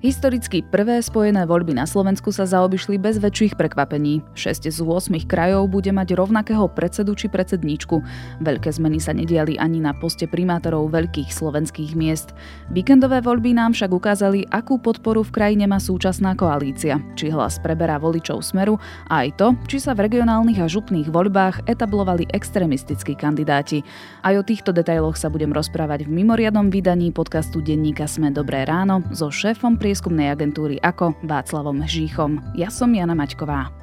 Historicky prvé spojené voľby na Slovensku sa zaobišli bez väčších prekvapení. 6 z 8 krajov bude mať rovnakého predsedu či predsedníčku. Veľké zmeny sa nediali ani na poste primátorov veľkých slovenských miest. Víkendové voľby nám však ukázali, akú podporu v krajine má súčasná koalícia. Či hlas preberá voličov smeru a aj to, či sa v regionálnych a župných voľbách etablovali extrémistickí kandidáti. Aj o týchto detailoch sa budem rozprávať v mimoriadnom vydaní podcastu denníka Sme dobré ráno so šéfom pri prieskumnej agentúry ako Václavom Žíchom. Ja som Jana Maťková.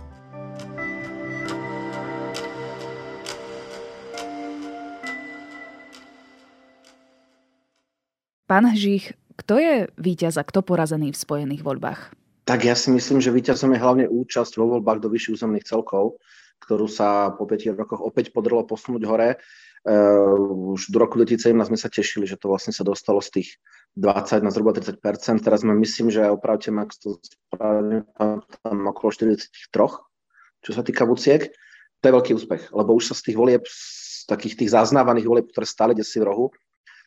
Pán Žích, kto je víťaz a kto porazený v spojených voľbách? Tak ja si myslím, že víťazom je hlavne účasť vo voľbách do vyšších územných celkov, ktorú sa po 5 rokoch opäť podarilo posunúť hore. Uh, už do roku 2017 sme sa tešili, že to vlastne sa dostalo z tých 20 na zhruba 30% Teraz sme, myslím, že opravte Max to správne tam okolo 43, čo sa týka buciek. To je veľký úspech, lebo už sa z tých volieb, z takých tých zaznávaných volieb, ktoré stále si v rohu,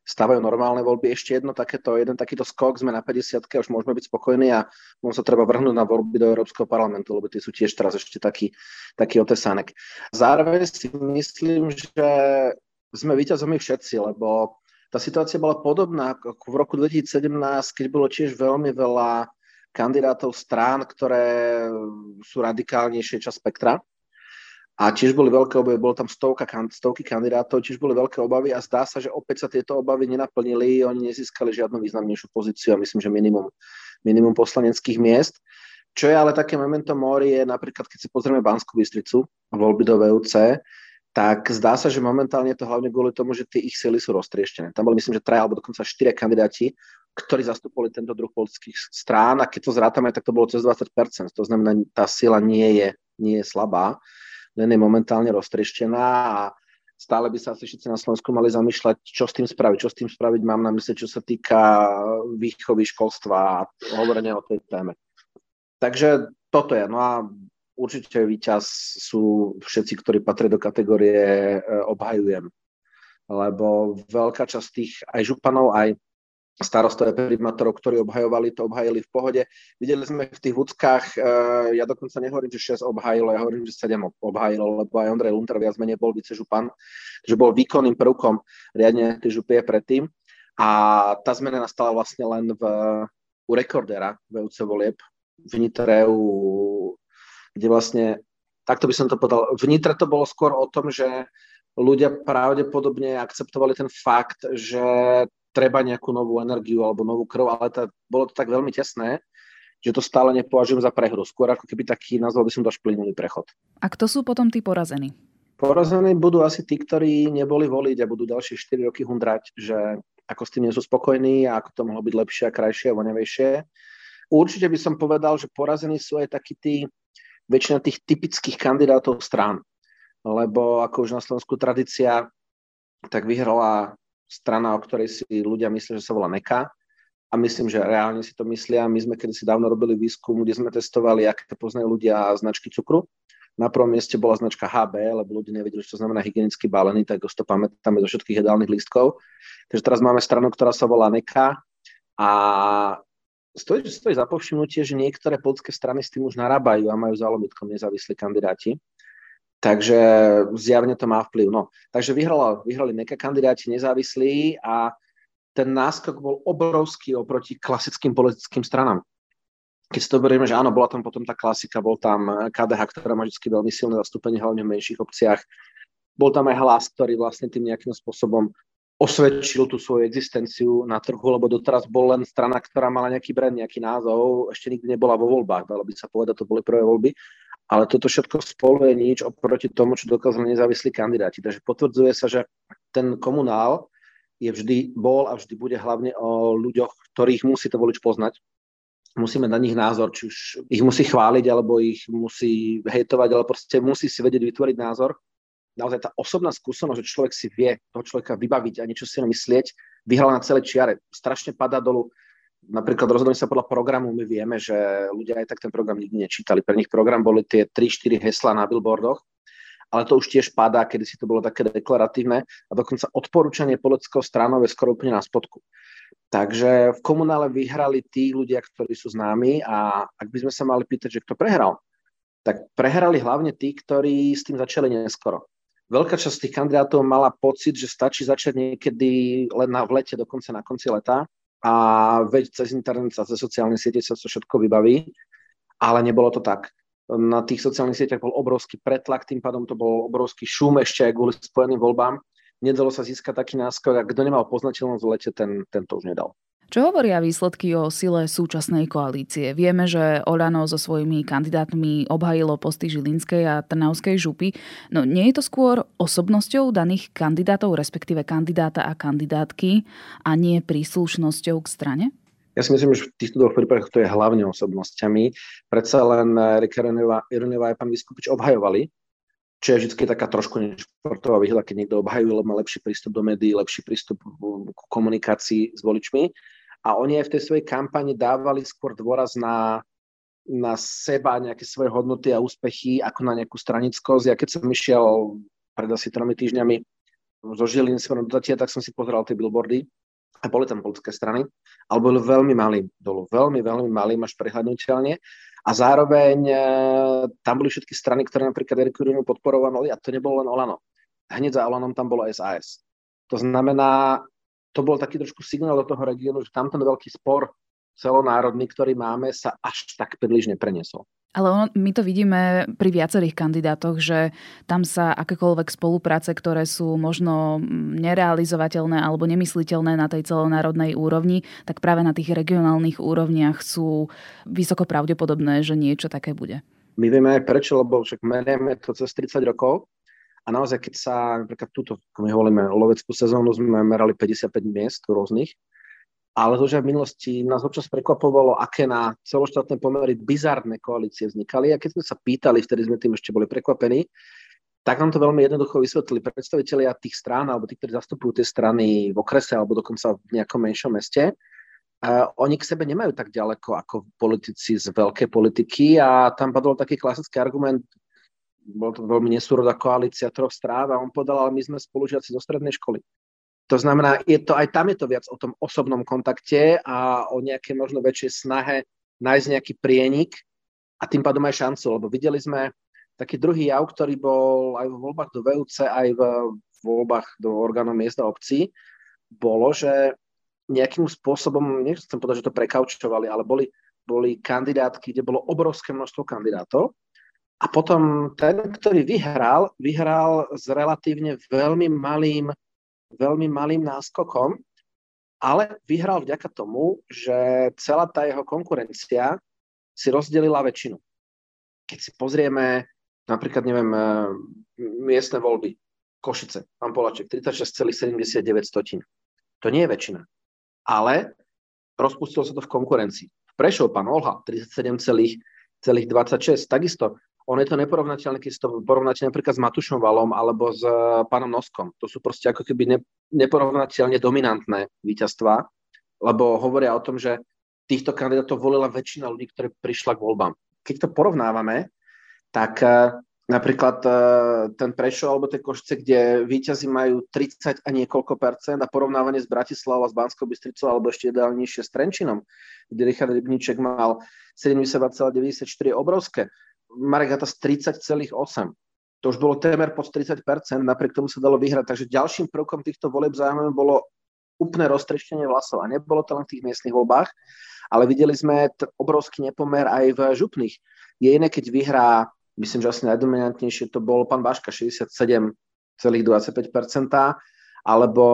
stávajú normálne voľby. Ešte jedno takéto, jeden takýto skok, sme na 50 už môžeme byť spokojní a môžeme sa treba vrhnúť na voľby do Európskeho parlamentu, lebo tie sú tiež teraz ešte taký, taký otesánek. Zároveň si myslím, že sme víťazom všetci, lebo tá situácia bola podobná ako v roku 2017, keď bolo tiež veľmi veľa kandidátov strán, ktoré sú radikálnejšie čas spektra. A tiež boli veľké obavy, bolo tam stovka, stovky kandidátov, tiež boli veľké obavy a zdá sa, že opäť sa tieto obavy nenaplnili, oni nezískali žiadnu významnejšiu pozíciu a myslím, že minimum, minimum poslaneckých miest. Čo je ale také memento mori je napríklad, keď si pozrieme Banskú Bystricu, voľby do VUC, tak zdá sa, že momentálne je to hlavne kvôli tomu, že tie ich sily sú roztrieštené. Tam boli myslím, že traja alebo dokonca štyria kandidáti, ktorí zastupovali tento druh politických strán a keď to zrátame, tak to bolo cez 20%. To znamená, tá sila nie je, nie je slabá, len je momentálne roztrieštená a stále by sa asi všetci na Slovensku mali zamýšľať, čo s tým spraviť. Čo s tým spraviť mám na mysle, čo sa týka výchovy školstva a hovorenia o tej téme. Takže toto je. No a určite víťaz sú všetci, ktorí patria do kategórie e, obhajujem. Lebo veľká časť tých aj županov, aj starostové primátorov, ktorí obhajovali, to obhajili v pohode. Videli sme v tých vúckach, e, ja dokonca nehovorím, že 6 obhajilo, ja hovorím, že 7 obhajilo, lebo aj Ondrej Lunter viac menej bol vicežupan, že bol výkonným prvkom riadne tej župie predtým. A tá zmena nastala vlastne len v, u rekordera VUC volieb v Nitre, u kde vlastne, takto by som to povedal, vnitre to bolo skôr o tom, že ľudia pravdepodobne akceptovali ten fakt, že treba nejakú novú energiu alebo novú krv, ale to, bolo to tak veľmi tesné, že to stále nepovažujem za prehru. Skôr ako keby taký, nazval by som to až plynulý prechod. A kto sú potom tí porazení? Porazení budú asi tí, ktorí neboli voliť a budú ďalšie 4 roky hundrať, že ako s tým nie sú spokojní a ako to mohlo byť lepšie a krajšie a vonevejšie. Určite by som povedal, že porazení sú aj takí tí, väčšina tých typických kandidátov strán. Lebo ako už na Slovensku tradícia, tak vyhrala strana, o ktorej si ľudia myslia, že sa volá Neka. A myslím, že reálne si to myslia. My sme kedy si dávno robili výskum, kde sme testovali, aké poznajú ľudia značky cukru. Na prvom mieste bola značka HB, lebo ľudia nevedeli, čo znamená hygienicky balený, tak to pamätáme zo všetkých jedálnych lístkov. Takže teraz máme stranu, ktorá sa volá Neka a stojí, stojí za povšimnutie, že niektoré politické strany s tým už narábajú a majú zálomitkom nezávislí kandidáti. Takže zjavne to má vplyv. No, takže vyhrala, vyhrali neka kandidáti nezávislí a ten náskok bol obrovský oproti klasickým politickým stranám. Keď si to berieme, že áno, bola tam potom tá klasika, bol tam KDH, ktorá má vždy veľmi silné zastúpenie, hlavne v menších obciach. Bol tam aj hlas, ktorý vlastne tým nejakým spôsobom osvedčil tú svoju existenciu na trhu, lebo doteraz bol len strana, ktorá mala nejaký brand, nejaký názov, ešte nikdy nebola vo voľbách, dalo by sa povedať, to boli prvé voľby, ale toto všetko spolu je nič oproti tomu, čo dokázali nezávislí kandidáti. Takže potvrdzuje sa, že ten komunál je vždy, bol a vždy bude hlavne o ľuďoch, ktorých musí to volič poznať. Musíme na nich názor, či už ich musí chváliť, alebo ich musí hejtovať, ale proste musí si vedieť vytvoriť názor naozaj tá osobná skúsenosť, že človek si vie toho človeka vybaviť a niečo si myslieť, vyhrala na celé čiare. Strašne padá dolu. Napríklad rozhodujeme sa podľa programu, my vieme, že ľudia aj tak ten program nikdy nečítali. Pre nich program boli tie 3-4 hesla na billboardoch, ale to už tiež padá, kedy si to bolo také deklaratívne a dokonca odporúčanie politického stránov je skoro úplne na spodku. Takže v komunále vyhrali tí ľudia, ktorí sú známi a ak by sme sa mali pýtať, že kto prehral, tak prehrali hlavne tí, ktorí s tým začali neskoro. Veľká časť tých kandidátov mala pocit, že stačí začať niekedy len na, v lete, dokonca na konci leta a veď cez internet a cez sociálne siete sa to všetko vybaví, ale nebolo to tak. Na tých sociálnych sieťach bol obrovský pretlak, tým pádom to bol obrovský šum ešte aj kvôli spojeným voľbám nedalo sa získať taký náskok a kto nemal poznateľnosť v lete, ten, ten to už nedal. Čo hovoria výsledky o sile súčasnej koalície? Vieme, že Olano so svojimi kandidátmi obhajilo posty Žilinskej a Trnavskej župy. No nie je to skôr osobnosťou daných kandidátov, respektíve kandidáta a kandidátky a nie príslušnosťou k strane? Ja si myslím, že v týchto dvoch prípadoch to je hlavne osobnosťami. Predsa len Erika Ironová a pán Vyskupič obhajovali čo je vždy taká trošku nešportová výhoda, keď niekto obhajuje, lebo má lepší prístup do médií, lepší prístup k komunikácii s voličmi. A oni aj v tej svojej kampani dávali skôr dôraz na, na seba, nejaké svoje hodnoty a úspechy, ako na nejakú stranickosť. Ja keď som išiel pred asi tromi týždňami zo Žiliny smerom do Tatia, tak som si pozeral tie billboardy a boli tam politické strany, ale boli veľmi malým dolu, veľmi, veľmi malým až prehľadnutelne a zároveň e, tam boli všetky strany, ktoré napríklad Eriku Rinu podporovali a to nebolo len Olano. Hneď za Olanom tam bolo SAS. To znamená, to bol taký trošku signál do toho regiónu, že tam ten veľký spor celonárodný, ktorý máme, sa až tak príliš nepreniesol. Ale ono, my to vidíme pri viacerých kandidátoch, že tam sa akékoľvek spolupráce, ktoré sú možno nerealizovateľné alebo nemysliteľné na tej celonárodnej úrovni, tak práve na tých regionálnych úrovniach sú vysoko pravdepodobné, že niečo také bude. My vieme aj prečo, lebo však merieme to cez 30 rokov a naozaj, keď sa napríklad túto, my hovoríme, loveckú sezónu, sme merali 55 miest rôznych ale to, že v minulosti nás občas prekvapovalo, aké na celoštátne pomery bizarné koalície vznikali a keď sme sa pýtali, vtedy sme tým ešte boli prekvapení, tak nám to veľmi jednoducho vysvetlili predstavitelia tých strán alebo tí, ktorí zastupujú tie strany v okrese alebo dokonca v nejakom menšom meste. Uh, oni k sebe nemajú tak ďaleko ako politici z veľkej politiky a tam padol taký klasický argument, bol to veľmi nesúrodá koalícia troch strán a on povedal, ale my sme spolužiaci zo strednej školy. To znamená, je to, aj tam je to viac o tom osobnom kontakte a o nejakej možno väčšej snahe nájsť nejaký prienik a tým pádom aj šancu, lebo videli sme taký druhý jav, ktorý bol aj v voľbách do VUC, aj v voľbách do orgánov miesta obcí, bolo, že nejakým spôsobom, nechcem povedať, že to prekaučovali, ale boli, boli kandidátky, kde bolo obrovské množstvo kandidátov a potom ten, ktorý vyhral, vyhral s relatívne veľmi malým veľmi malým náskokom, ale vyhral vďaka tomu, že celá tá jeho konkurencia si rozdelila väčšinu. Keď si pozrieme napríklad, neviem, e, miestne voľby, Košice, pán Polaček, 36,79 To nie je väčšina. Ale rozpustilo sa to v konkurencii. Prešol pán Olha, 37,26. Takisto on je to neporovnateľné, keď si to porovnáte napríklad s Matušom Valom alebo s eh, pánom Noskom. To sú proste ako keby ne, neporovnateľne dominantné víťazstvá, lebo hovoria o tom, že týchto kandidátov volila väčšina ľudí, ktorí prišla k voľbám. Keď to porovnávame, tak uh, napríklad uh, ten Prešov alebo tie Košice, kde víťazi majú 30 a niekoľko percent a porovnávanie s Bratislavou a s Banskou Bystricou alebo ešte ideálnejšie s Trenčinom, kde Richard Rybníček mal 72,94 obrovské. Marek Hatas 30,8. To už bolo témer pod 30%, napriek tomu sa dalo vyhrať. Takže ďalším prvkom týchto volieb zájmem bolo úplné roztreštenie vlasov. A nebolo to len v tých miestnych voľbách, ale videli sme t- obrovský nepomer aj v župných. Je iné, keď vyhrá, myslím, že asi najdominantnejšie to bol pán Baška, 67,25%, alebo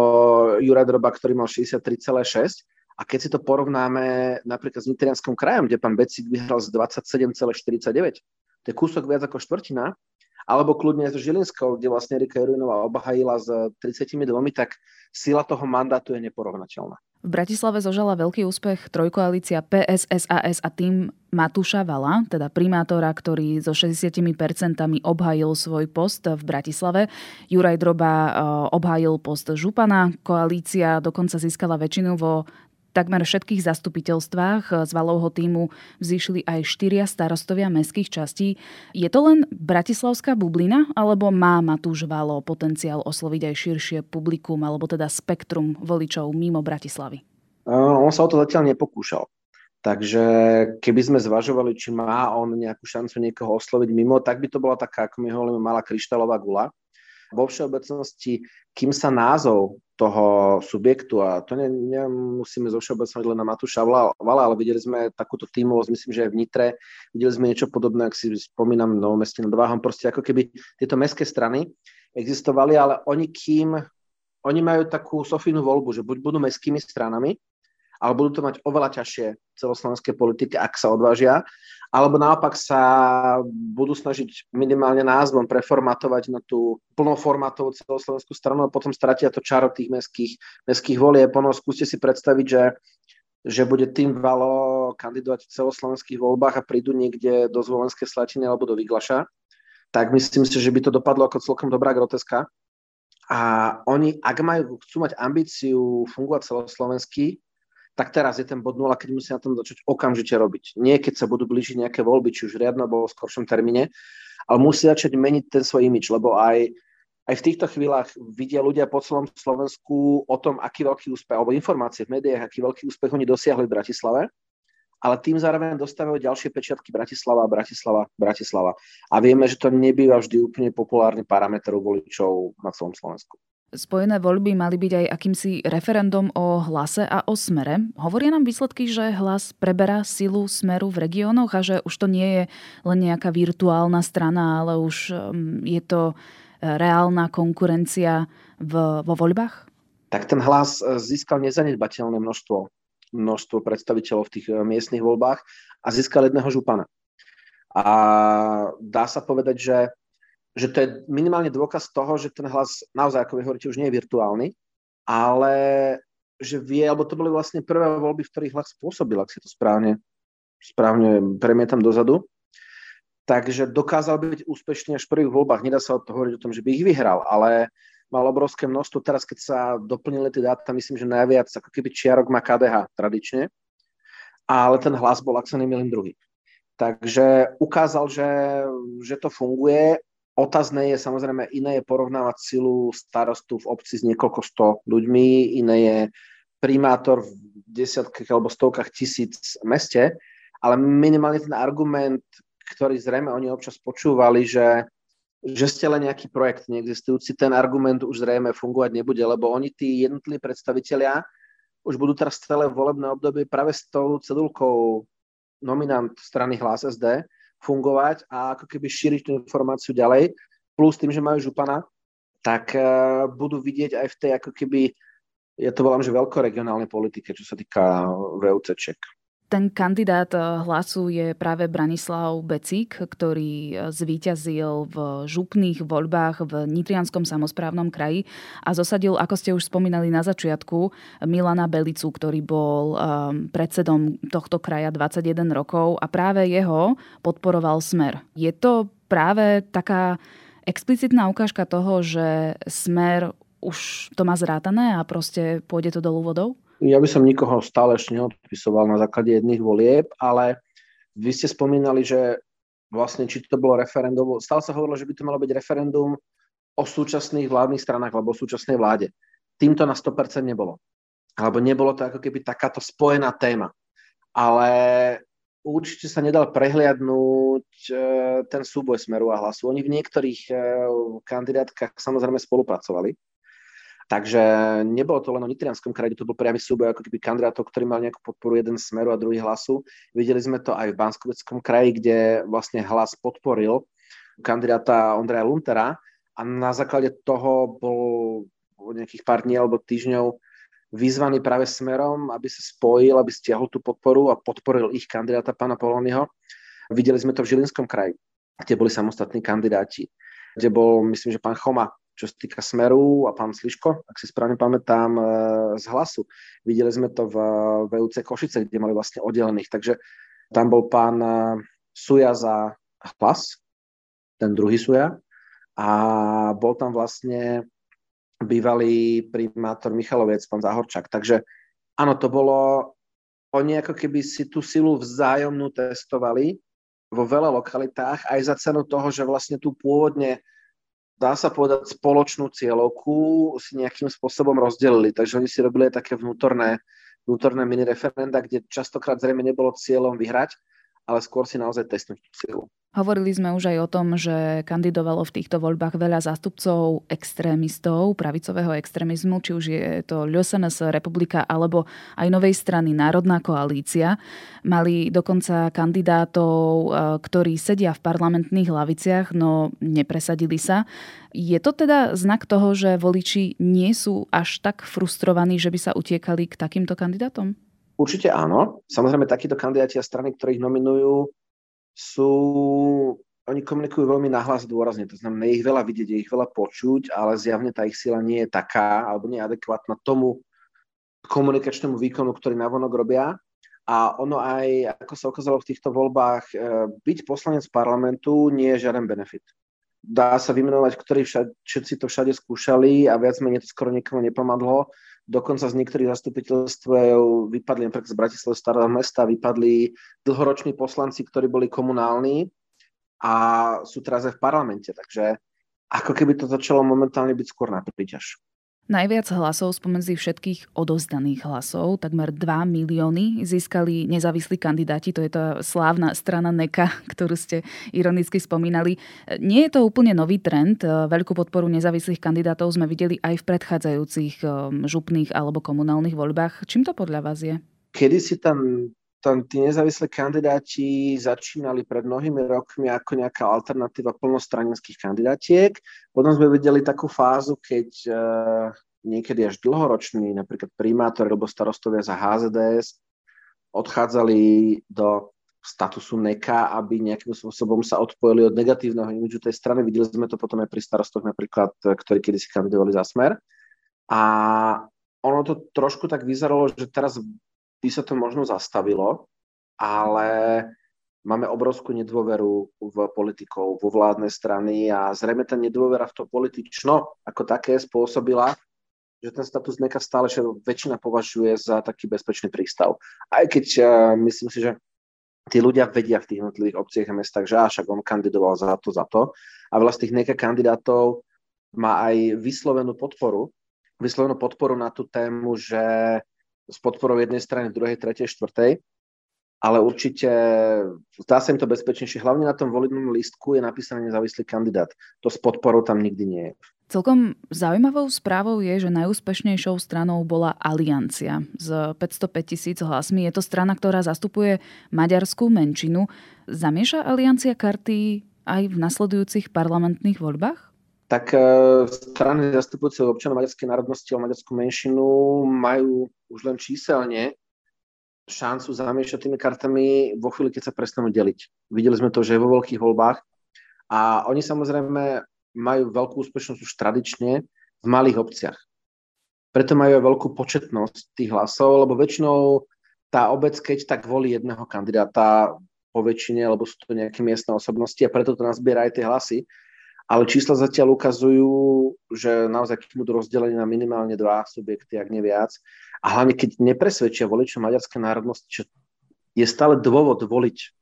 Juraj Droba, ktorý mal 63,6%. A keď si to porovnáme napríklad s Nitrianskom krajom, kde pán Becik vyhral z 27,49, to je kúsok viac ako štvrtina, alebo kľudne so Žilinskou, kde vlastne Erika Jurinová obhajila s 32, tak sila toho mandátu je neporovnateľná. V Bratislave zožala veľký úspech trojkoalícia PS, SAS a tým Matúša Vala, teda primátora, ktorý so 60% obhajil svoj post v Bratislave. Juraj Droba eh, obhajil post župana. Koalícia dokonca získala väčšinu vo takmer všetkých zastupiteľstvách z valovho týmu vzýšli aj štyria starostovia mestských častí. Je to len bratislavská bublina, alebo má Matúš Valo potenciál osloviť aj širšie publikum, alebo teda spektrum voličov mimo Bratislavy? on sa o to zatiaľ nepokúšal. Takže keby sme zvažovali, či má on nejakú šancu niekoho osloviť mimo, tak by to bola taká, ako my hovoríme, malá kryštálová gula. Vo všeobecnosti, kým sa názov toho subjektu, a to ne, nemusíme zo všeobecnosti len na Matúša Vala, ale videli sme takúto tímovosť, myslím, že aj v Nitre, videli sme niečo podobné, ak si spomínam, v Novom meste nad Váhom, proste ako keby tieto mestské strany existovali, ale oni kým, oni majú takú Sofínu voľbu, že buď budú mestskými stranami, ale budú to mať oveľa ťažšie celoslovenské politiky, ak sa odvážia, alebo naopak sa budú snažiť minimálne názvom preformatovať na tú plnoformátovú celoslovenskú stranu a potom stratia to čaro tých mestských, mestských volieb. Ono skúste si predstaviť, že že bude tým Valo kandidovať v celoslovenských voľbách a prídu niekde do Zvolenskej Slatiny alebo do Vyglaša, tak myslím si, že by to dopadlo ako celkom dobrá groteska. A oni, ak majú, chcú mať ambíciu fungovať celoslovenský, tak teraz je ten bod nula, keď musia na tom začať okamžite robiť. Nie keď sa budú blížiť nejaké voľby, či už riadno alebo v skoršom termíne, ale musí začať meniť ten svoj imič, lebo aj, aj v týchto chvíľach vidia ľudia po celom Slovensku o tom, aký veľký úspech, alebo informácie v médiách, aký veľký úspech oni dosiahli v Bratislave, ale tým zároveň dostávajú ďalšie pečiatky Bratislava, Bratislava, Bratislava. A vieme, že to nebýva vždy úplne populárny parameter voličov na celom Slovensku. Spojené voľby mali byť aj akýmsi referendum o hlase a o smere. Hovoria nám výsledky, že hlas preberá silu smeru v regiónoch a že už to nie je len nejaká virtuálna strana, ale už um, je to e, reálna konkurencia v, vo voľbách? Tak ten hlas e, získal nezanedbateľné množstvo, množstvo predstaviteľov v tých e, miestnych voľbách a získal jedného župana. A dá sa povedať, že že to je minimálne dôkaz toho, že ten hlas naozaj, ako vy hovoríte, už nie je virtuálny, ale že vie, alebo to boli vlastne prvé voľby, v ktorých hlas spôsobil, ak si to správne, správne premietam dozadu. Takže dokázal byť úspešný až v prvých voľbách. Nedá sa o to hovoriť o tom, že by ich vyhral, ale mal obrovské množstvo. Teraz, keď sa doplnili tie dáta, myslím, že najviac, ako keby Čiarok má KDH tradične, ale ten hlas bol, ak sa nemýlim, druhý. Takže ukázal, že, že to funguje Otázne je samozrejme, iné je porovnávať silu starostu v obci s niekoľko sto ľuďmi, iné je primátor v desiatkách alebo stovkách tisíc meste, ale minimálne ten argument, ktorý zrejme oni občas počúvali, že, že ste len nejaký projekt neexistujúci, ten argument už zrejme fungovať nebude, lebo oni, tí jednotliví predstavitelia, už budú teraz celé volebné obdobie práve s tou cedulkou nominant strany Hlas SD, fungovať a ako keby šíriť tú informáciu ďalej. Plus tým, že majú župana, tak uh, budú vidieť aj v tej ako keby, ja to volám, že veľkoregionálnej politike, čo sa týka VUCček. Ten kandidát eh, hlasu je práve Branislav Becík, ktorý eh, zvíťazil v župných voľbách v Nitrianskom samozprávnom kraji a zosadil, ako ste už spomínali na začiatku, Milana Belicu, ktorý bol ehm, predsedom tohto kraja 21 rokov a práve jeho podporoval Smer. Je to práve taká explicitná ukážka toho, že Smer už to má zrátané a proste pôjde to dolu vodou? Ja by som nikoho stále ešte neodpisoval na základe jedných volieb, ale vy ste spomínali, že vlastne či to bolo referendum, stále sa hovorilo, že by to malo byť referendum o súčasných vládnych stranách alebo o súčasnej vláde. Týmto na 100% nebolo. Alebo nebolo to ako keby takáto spojená téma. Ale určite sa nedal prehliadnúť e, ten súboj Smeru a hlasu. Oni v niektorých e, kandidátkach samozrejme spolupracovali. Takže nebolo to len o Nitrianskom kraji, to bol priamy súboj ako keby kandidátov, ktorý mal nejakú podporu jeden smeru a druhý hlasu. Videli sme to aj v Banskoveckom kraji, kde vlastne hlas podporil kandidáta Ondreja Luntera a na základe toho bol nejakých pár dní alebo týždňov vyzvaný práve smerom, aby sa spojil, aby stiahol tú podporu a podporil ich kandidáta pána Polonyho. Videli sme to v Žilinskom kraji, kde boli samostatní kandidáti, kde bol, myslím, že pán Choma čo sa týka Smeru a pán Sliško, ak si správne pamätám, e, z hlasu. Videli sme to v VUC Košice, kde mali vlastne oddelených. Takže tam bol pán e, Suja za hlas, ten druhý Suja, a bol tam vlastne bývalý primátor Michalovec, pán Zahorčak. Takže áno, to bolo, oni ako keby si tú silu vzájomnú testovali vo veľa lokalitách, aj za cenu toho, že vlastne tu pôvodne dá sa povedať, spoločnú cieľovku si nejakým spôsobom rozdelili. Takže oni si robili také vnútorné vnútorné mini referenda, kde častokrát zrejme nebolo cieľom vyhrať, ale skôr si naozaj testnúť silu. Hovorili sme už aj o tom, že kandidovalo v týchto voľbách veľa zástupcov extrémistov, pravicového extrémizmu, či už je to LSNS republika alebo aj novej strany Národná koalícia. Mali dokonca kandidátov, e, ktorí sedia v parlamentných laviciach, no nepresadili sa. Je to teda znak toho, že voliči nie sú až tak frustrovaní, že by sa utiekali k takýmto kandidátom? Určite áno. Samozrejme, takíto kandidáti a strany, ktorých nominujú, sú, oni komunikujú veľmi nahlas dôrazne, to znamená, je ich veľa vidieť, je ich veľa počuť, ale zjavne tá ich sila nie je taká, alebo nie je adekvátna tomu komunikačnému výkonu, ktorý navonok robia. A ono aj, ako sa ukázalo v týchto voľbách, e, byť poslanec parlamentu nie je žiaden benefit. Dá sa vymenovať, ktorí všetci to všade skúšali a viac menej to skoro nikomu nepomadlo Dokonca z niektorých zastupiteľstv vypadli napríklad z Bratislavy starého mesta, vypadli dlhoroční poslanci, ktorí boli komunálni a sú teraz aj v parlamente. Takže ako keby to začalo momentálne byť skôr na príťaž. Najviac hlasov spomedzi všetkých odozdaných hlasov, takmer 2 milióny, získali nezávislí kandidáti. To je tá slávna strana NEKA, ktorú ste ironicky spomínali. Nie je to úplne nový trend. Veľkú podporu nezávislých kandidátov sme videli aj v predchádzajúcich um, župných alebo komunálnych voľbách. Čím to podľa vás je? Kedy si tam tam tí nezávislí kandidáti začínali pred mnohými rokmi ako nejaká alternatíva plnostraninských kandidátiek. Potom sme videli takú fázu, keď uh, niekedy až dlhoroční, napríklad primátori alebo starostovia za HZDS odchádzali do statusu NEKA, aby nejakým spôsobom sa odpojili od negatívneho imidžu tej strany. Videli sme to potom aj pri starostoch napríklad, ktorí kedysi kandidovali za Smer. A ono to trošku tak vyzeralo, že teraz by sa to možno zastavilo, ale máme obrovskú nedôveru v politikov, vo vládnej strany a zrejme tá nedôvera v to politično ako také spôsobila, že ten status neka stále že väčšina považuje za taký bezpečný prístav. Aj keď uh, myslím si, že tí ľudia vedia v tých jednotlivých obciach a mestách, že však on kandidoval za to, za to. A z tých neka kandidátov má aj vyslovenú podporu, vyslovenú podporu na tú tému, že s podporou jednej strany, druhej, tretej, štvrtej, ale určite zdá sa im to bezpečnejšie. Hlavne na tom volebnom lístku je napísaný nezávislý kandidát. To s podporou tam nikdy nie je. Celkom zaujímavou správou je, že najúspešnejšou stranou bola Aliancia s 505 tisíc hlasmi. Je to strana, ktorá zastupuje maďarskú menšinu. Zamieša Aliancia karty aj v nasledujúcich parlamentných voľbách? Tak e, strany zastupujúce občanov maďarskej národnosti a maďarskú menšinu majú už len číselne šancu zamiešať tými kartami vo chvíli, keď sa prestanú deliť. Videli sme to, že vo veľkých voľbách a oni samozrejme majú veľkú úspešnosť už tradične v malých obciach. Preto majú aj veľkú početnosť tých hlasov, lebo väčšinou tá obec, keď tak volí jedného kandidáta po väčšine, lebo sú to nejaké miestne osobnosti a preto to nazbiera aj tie hlasy ale čísla zatiaľ ukazujú, že naozaj budú rozdelení na minimálne dva subjekty, ak nie viac. A hlavne, keď nepresvedčia voličov maďarskej národnosti, že je stále dôvod voliť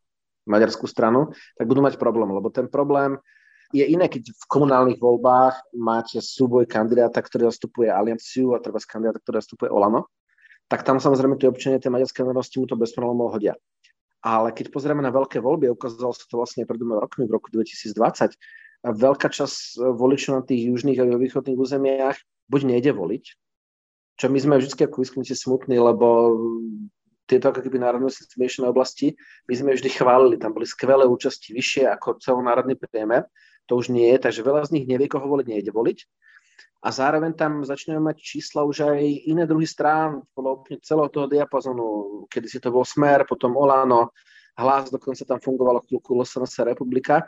maďarskú stranu, tak budú mať problém, lebo ten problém je iné, keď v komunálnych voľbách máte súboj kandidáta, ktorý zastupuje Alianciu a treba z kandidáta, ktorý zastupuje Olano, tak tam samozrejme tie občania tej maďarskej národnosti mu to bez problémov hodia. Ale keď pozrieme na veľké voľby, ukázalo sa to vlastne pred dvoma rokmi, v roku 2020, veľká časť e, voličov na tých južných a východných územiach buď nejde voliť, čo my sme vždy ako výskumníci smutní, lebo tieto ako keby národnosti zmiešané oblasti, my sme vždy chválili, tam boli skvelé účasti vyššie ako celonárodný priemer, to už nie je, takže veľa z nich nevie, koho voliť, nejde voliť. A zároveň tam začneme mať čísla už aj iné druhy strán, bolo úplne celého toho diapazonu, kedy si to bol Smer, potom Olano, hlas, dokonca tam fungovalo chvíľku LSNS Republika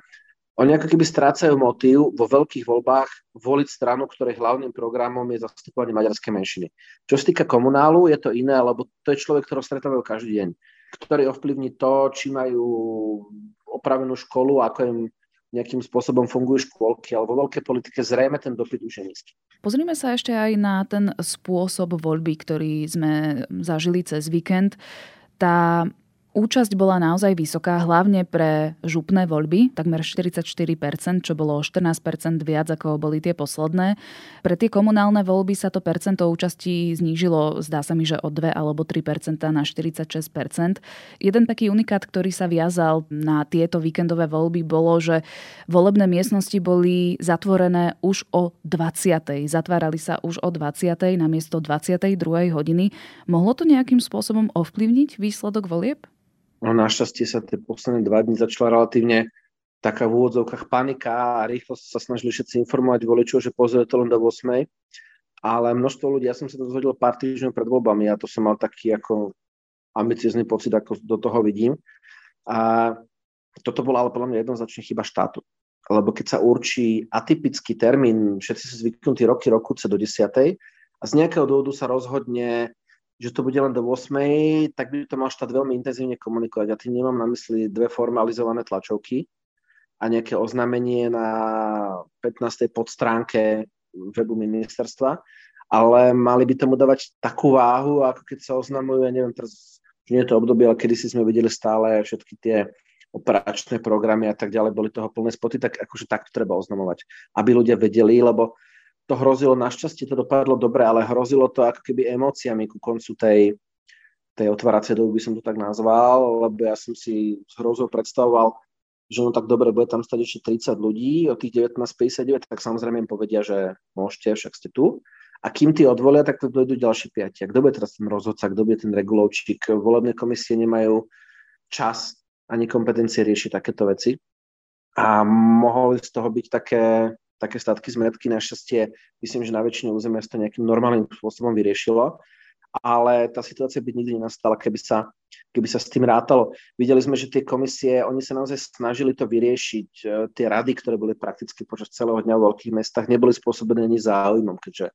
oni ako keby strácajú motív vo veľkých voľbách voliť stranu, ktorej hlavným programom je zastupovanie maďarskej menšiny. Čo sa týka komunálu, je to iné, lebo to je človek, ktorého stretávajú každý deň, ktorý ovplyvní to, či majú opravenú školu, ako im nejakým spôsobom fungujú škôlky, alebo vo veľkej politike zrejme ten dopyt už je nízky. Pozrime sa ešte aj na ten spôsob voľby, ktorý sme zažili cez víkend. Tá Účasť bola naozaj vysoká, hlavne pre župné voľby, takmer 44%, čo bolo 14% viac ako boli tie posledné. Pre tie komunálne voľby sa to percento účasti znížilo, zdá sa mi, že od 2 alebo 3% na 46%. Jeden taký unikát, ktorý sa viazal na tieto víkendové voľby, bolo, že volebné miestnosti boli zatvorené už o 20. Zatvárali sa už o 20. namiesto 22. hodiny. Mohlo to nejakým spôsobom ovplyvniť výsledok volieb? No našťastie sa tie posledné dva dní začala relatívne taká v úvodzovkách panika a rýchlo sa snažili všetci informovať voličov, že pozrie to len do 8. Ale množstvo ľudí, ja som sa dozvedel pár týždňov pred voľbami a to som mal taký ako ambiciozný pocit, ako do toho vidím. A toto bola ale podľa mňa jednoznačne chyba štátu. Lebo keď sa určí atypický termín, všetci sú zvyknutí roky, rokuce do 10. a z nejakého dôvodu sa rozhodne že to bude len do 8, tak by to mal štát veľmi intenzívne komunikovať. A tým nemám na mysli dve formalizované tlačovky a nejaké oznámenie na 15. podstránke webu ministerstva, ale mali by tomu dávať takú váhu, ako keď sa oznamujú, ja neviem, teraz nie je to obdobie, ale kedy si sme videli stále všetky tie operačné programy a tak ďalej, boli toho plné spoty, tak akože takto treba oznamovať, aby ľudia vedeli, lebo to hrozilo, našťastie to dopadlo dobre, ale hrozilo to ako keby emóciami ku koncu tej, tej otváracej doby by som to tak nazval, lebo ja som si s hrozou predstavoval, že no tak dobre, bude tam stať ešte 30 ľudí, od tých 19.59, tak samozrejme im povedia, že môžete, však ste tu. A kým tí odvolia, tak to dojdú ďalší piati. A kto bude teraz ten rozhodca, kto bude ten regulovčík? Volebné komisie nemajú čas ani kompetencie riešiť takéto veci. A mohli z toho byť také také statky zmetky. Našťastie myslím, že na väčšine územia sa to nejakým normálnym spôsobom vyriešilo, ale tá situácia by nikdy nenastala, keby sa, keby sa s tým rátalo. Videli sme, že tie komisie, oni sa naozaj snažili to vyriešiť. E, tie rady, ktoré boli prakticky počas celého dňa v veľkých mestách, neboli spôsobené ani záujmom, keďže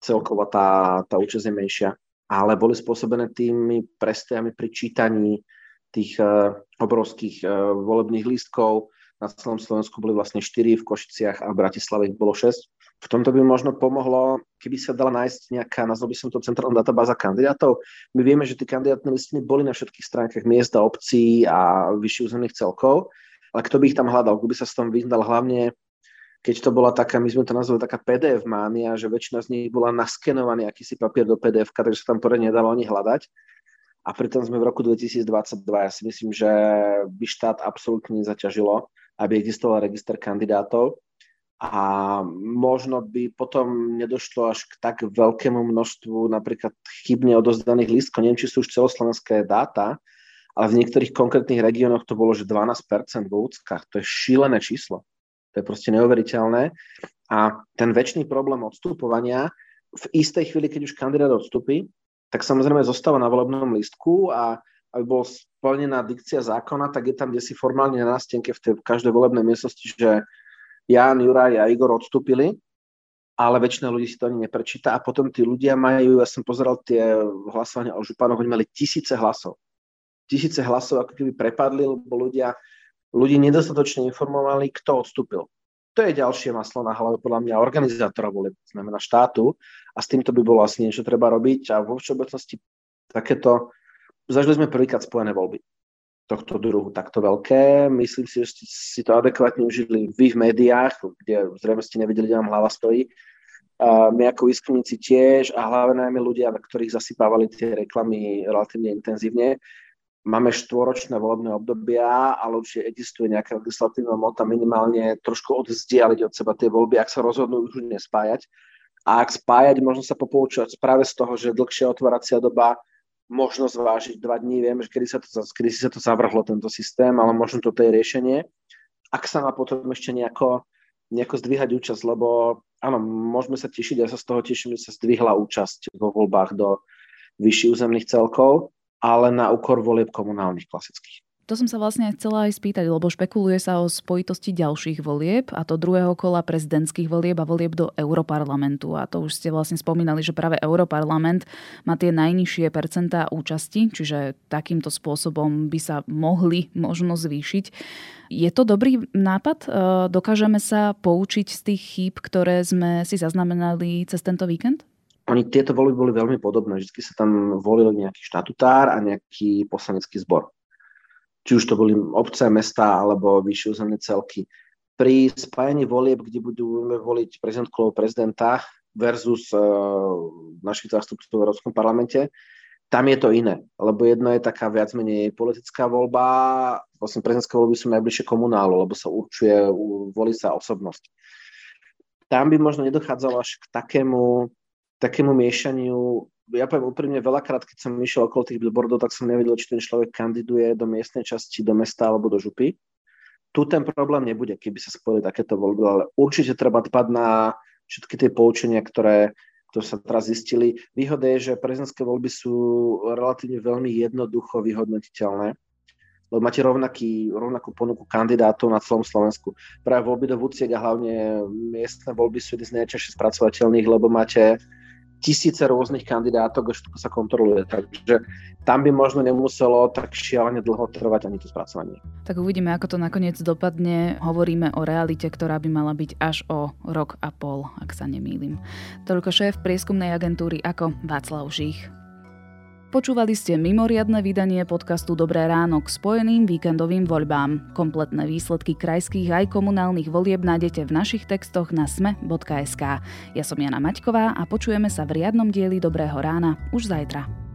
celkovo tá, tá účasť je menšia, ale boli spôsobené tými prestojami pri čítaní tých uh, obrovských uh, volebných lístkov, na celom Slovensku boli vlastne 4, v Košiciach a v Bratislave ich bolo 6. V tomto by možno pomohlo, keby sa dala nájsť nejaká, nazval by som to centrálna databáza kandidátov. My vieme, že tie kandidátne listiny boli na všetkých stránkach miesta, obcí a vyšších územných celkov, ale kto by ich tam hľadal, kto by sa s tom vyhnal hlavne keď to bola taká, my sme to nazvali taká PDF mánia, že väčšina z nich bola naskenovaný akýsi papier do PDF, takže sa tam poriadne nedalo ani hľadať a pritom sme v roku 2022. Ja si myslím, že by štát absolútne nezaťažilo aby existoval register kandidátov a možno by potom nedošlo až k tak veľkému množstvu napríklad chybne odozdaných lístkov. Neviem, či sú už celoslovenské dáta, ale v niektorých konkrétnych regiónoch to bolo, že 12% v úckach. To je šílené číslo. To je proste neuveriteľné. A ten väčší problém odstupovania v istej chvíli, keď už kandidát odstupí, tak samozrejme zostáva na volebnom lístku a aby bol splnená dikcia zákona, tak je tam kde si formálne na nástenke v, tej, každej volebnej miestnosti, že Jan, Juraj a Igor odstúpili, ale väčšina ľudí si to ani neprečíta a potom tí ľudia majú, ja som pozeral tie hlasovania o županoch, oni mali tisíce hlasov. Tisíce hlasov ako keby prepadli, lebo ľudia, ľudí nedostatočne informovali, kto odstúpil. To je ďalšie maslo na hlave podľa mňa organizátora volieb, znamená štátu a s týmto by bolo asi niečo treba robiť a vo všeobecnosti takéto zažili sme prvýkrát spojené voľby tohto druhu takto veľké. Myslím si, že ste si to adekvátne užili vy v médiách, kde zrejme ste nevideli, kde vám hlava stojí. A my ako výskumníci tiež a hlavne najmä ľudia, ktorých zasypávali tie reklamy relatívne intenzívne. Máme štvoročné volebné obdobia, ale určite existuje nejaká legislatívna mota minimálne trošku odzdialiť od seba tie voľby, ak sa rozhodnú už nespájať. A ak spájať, možno sa popoučovať práve z toho, že dlhšia otváracia doba možno zvážiť dva dní, viem, že kedy sa, to, kedy sa to zavrhlo, tento systém, ale možno toto je riešenie. Ak sa má potom ešte nejako, nejako zdvíhať účasť, lebo áno, môžeme sa tešiť, ja sa z toho teším, že sa zdvihla účasť vo voľbách do vyšších územných celkov, ale na úkor volieb komunálnych klasických. To som sa vlastne chcela aj spýtať, lebo špekuluje sa o spojitosti ďalších volieb, a to druhého kola prezidentských volieb a volieb do Europarlamentu. A to už ste vlastne spomínali, že práve Europarlament má tie najnižšie percentá účasti, čiže takýmto spôsobom by sa mohli možno zvýšiť. Je to dobrý nápad? E, dokážeme sa poučiť z tých chýb, ktoré sme si zaznamenali cez tento víkend? Oni tieto voľby boli veľmi podobné. Vždy sa tam volil nejaký štatutár a nejaký poslanecký zbor či už to boli obce, mesta alebo vyššie územné celky. Pri spájaní volieb, kde budeme voliť prezidentku prezidenta versus uh, našich zástupcov v Európskom parlamente, tam je to iné, lebo jedno je taká viac menej politická voľba, vlastne prezidentské voľby sú najbližšie komunálu, lebo sa určuje, volí sa osobnosť. Tam by možno nedochádzalo až k takému, takému miešaniu. Ja poviem úprimne, veľakrát, keď som išiel okolo tých billboardov, tak som nevedel, či ten človek kandiduje do miestnej časti, do mesta alebo do župy. Tu ten problém nebude, keby sa spojili takéto voľby, ale určite treba dbať na všetky tie poučenia, ktoré, to sa teraz zistili. Výhoda je, že prezidentské voľby sú relatívne veľmi jednoducho vyhodnotiteľné, lebo máte rovnaký, rovnakú ponuku kandidátov na celom Slovensku. Práve voľby do VUCIek a hlavne miestne voľby sú jedny z najčastejšie spracovateľných, lebo máte tisíce rôznych kandidátok všetko sa kontroluje. Takže tam by možno nemuselo tak šialene dlho trvať ani to spracovanie. Tak uvidíme, ako to nakoniec dopadne. Hovoríme o realite, ktorá by mala byť až o rok a pol, ak sa nemýlim. Toľko šéf prieskumnej agentúry ako Václav Žích. Počúvali ste mimoriadne vydanie podcastu Dobré ráno k spojeným víkendovým voľbám. Kompletné výsledky krajských aj komunálnych volieb nájdete v našich textoch na sme.sk. Ja som Jana Maťková a počujeme sa v riadnom dieli Dobrého rána už zajtra.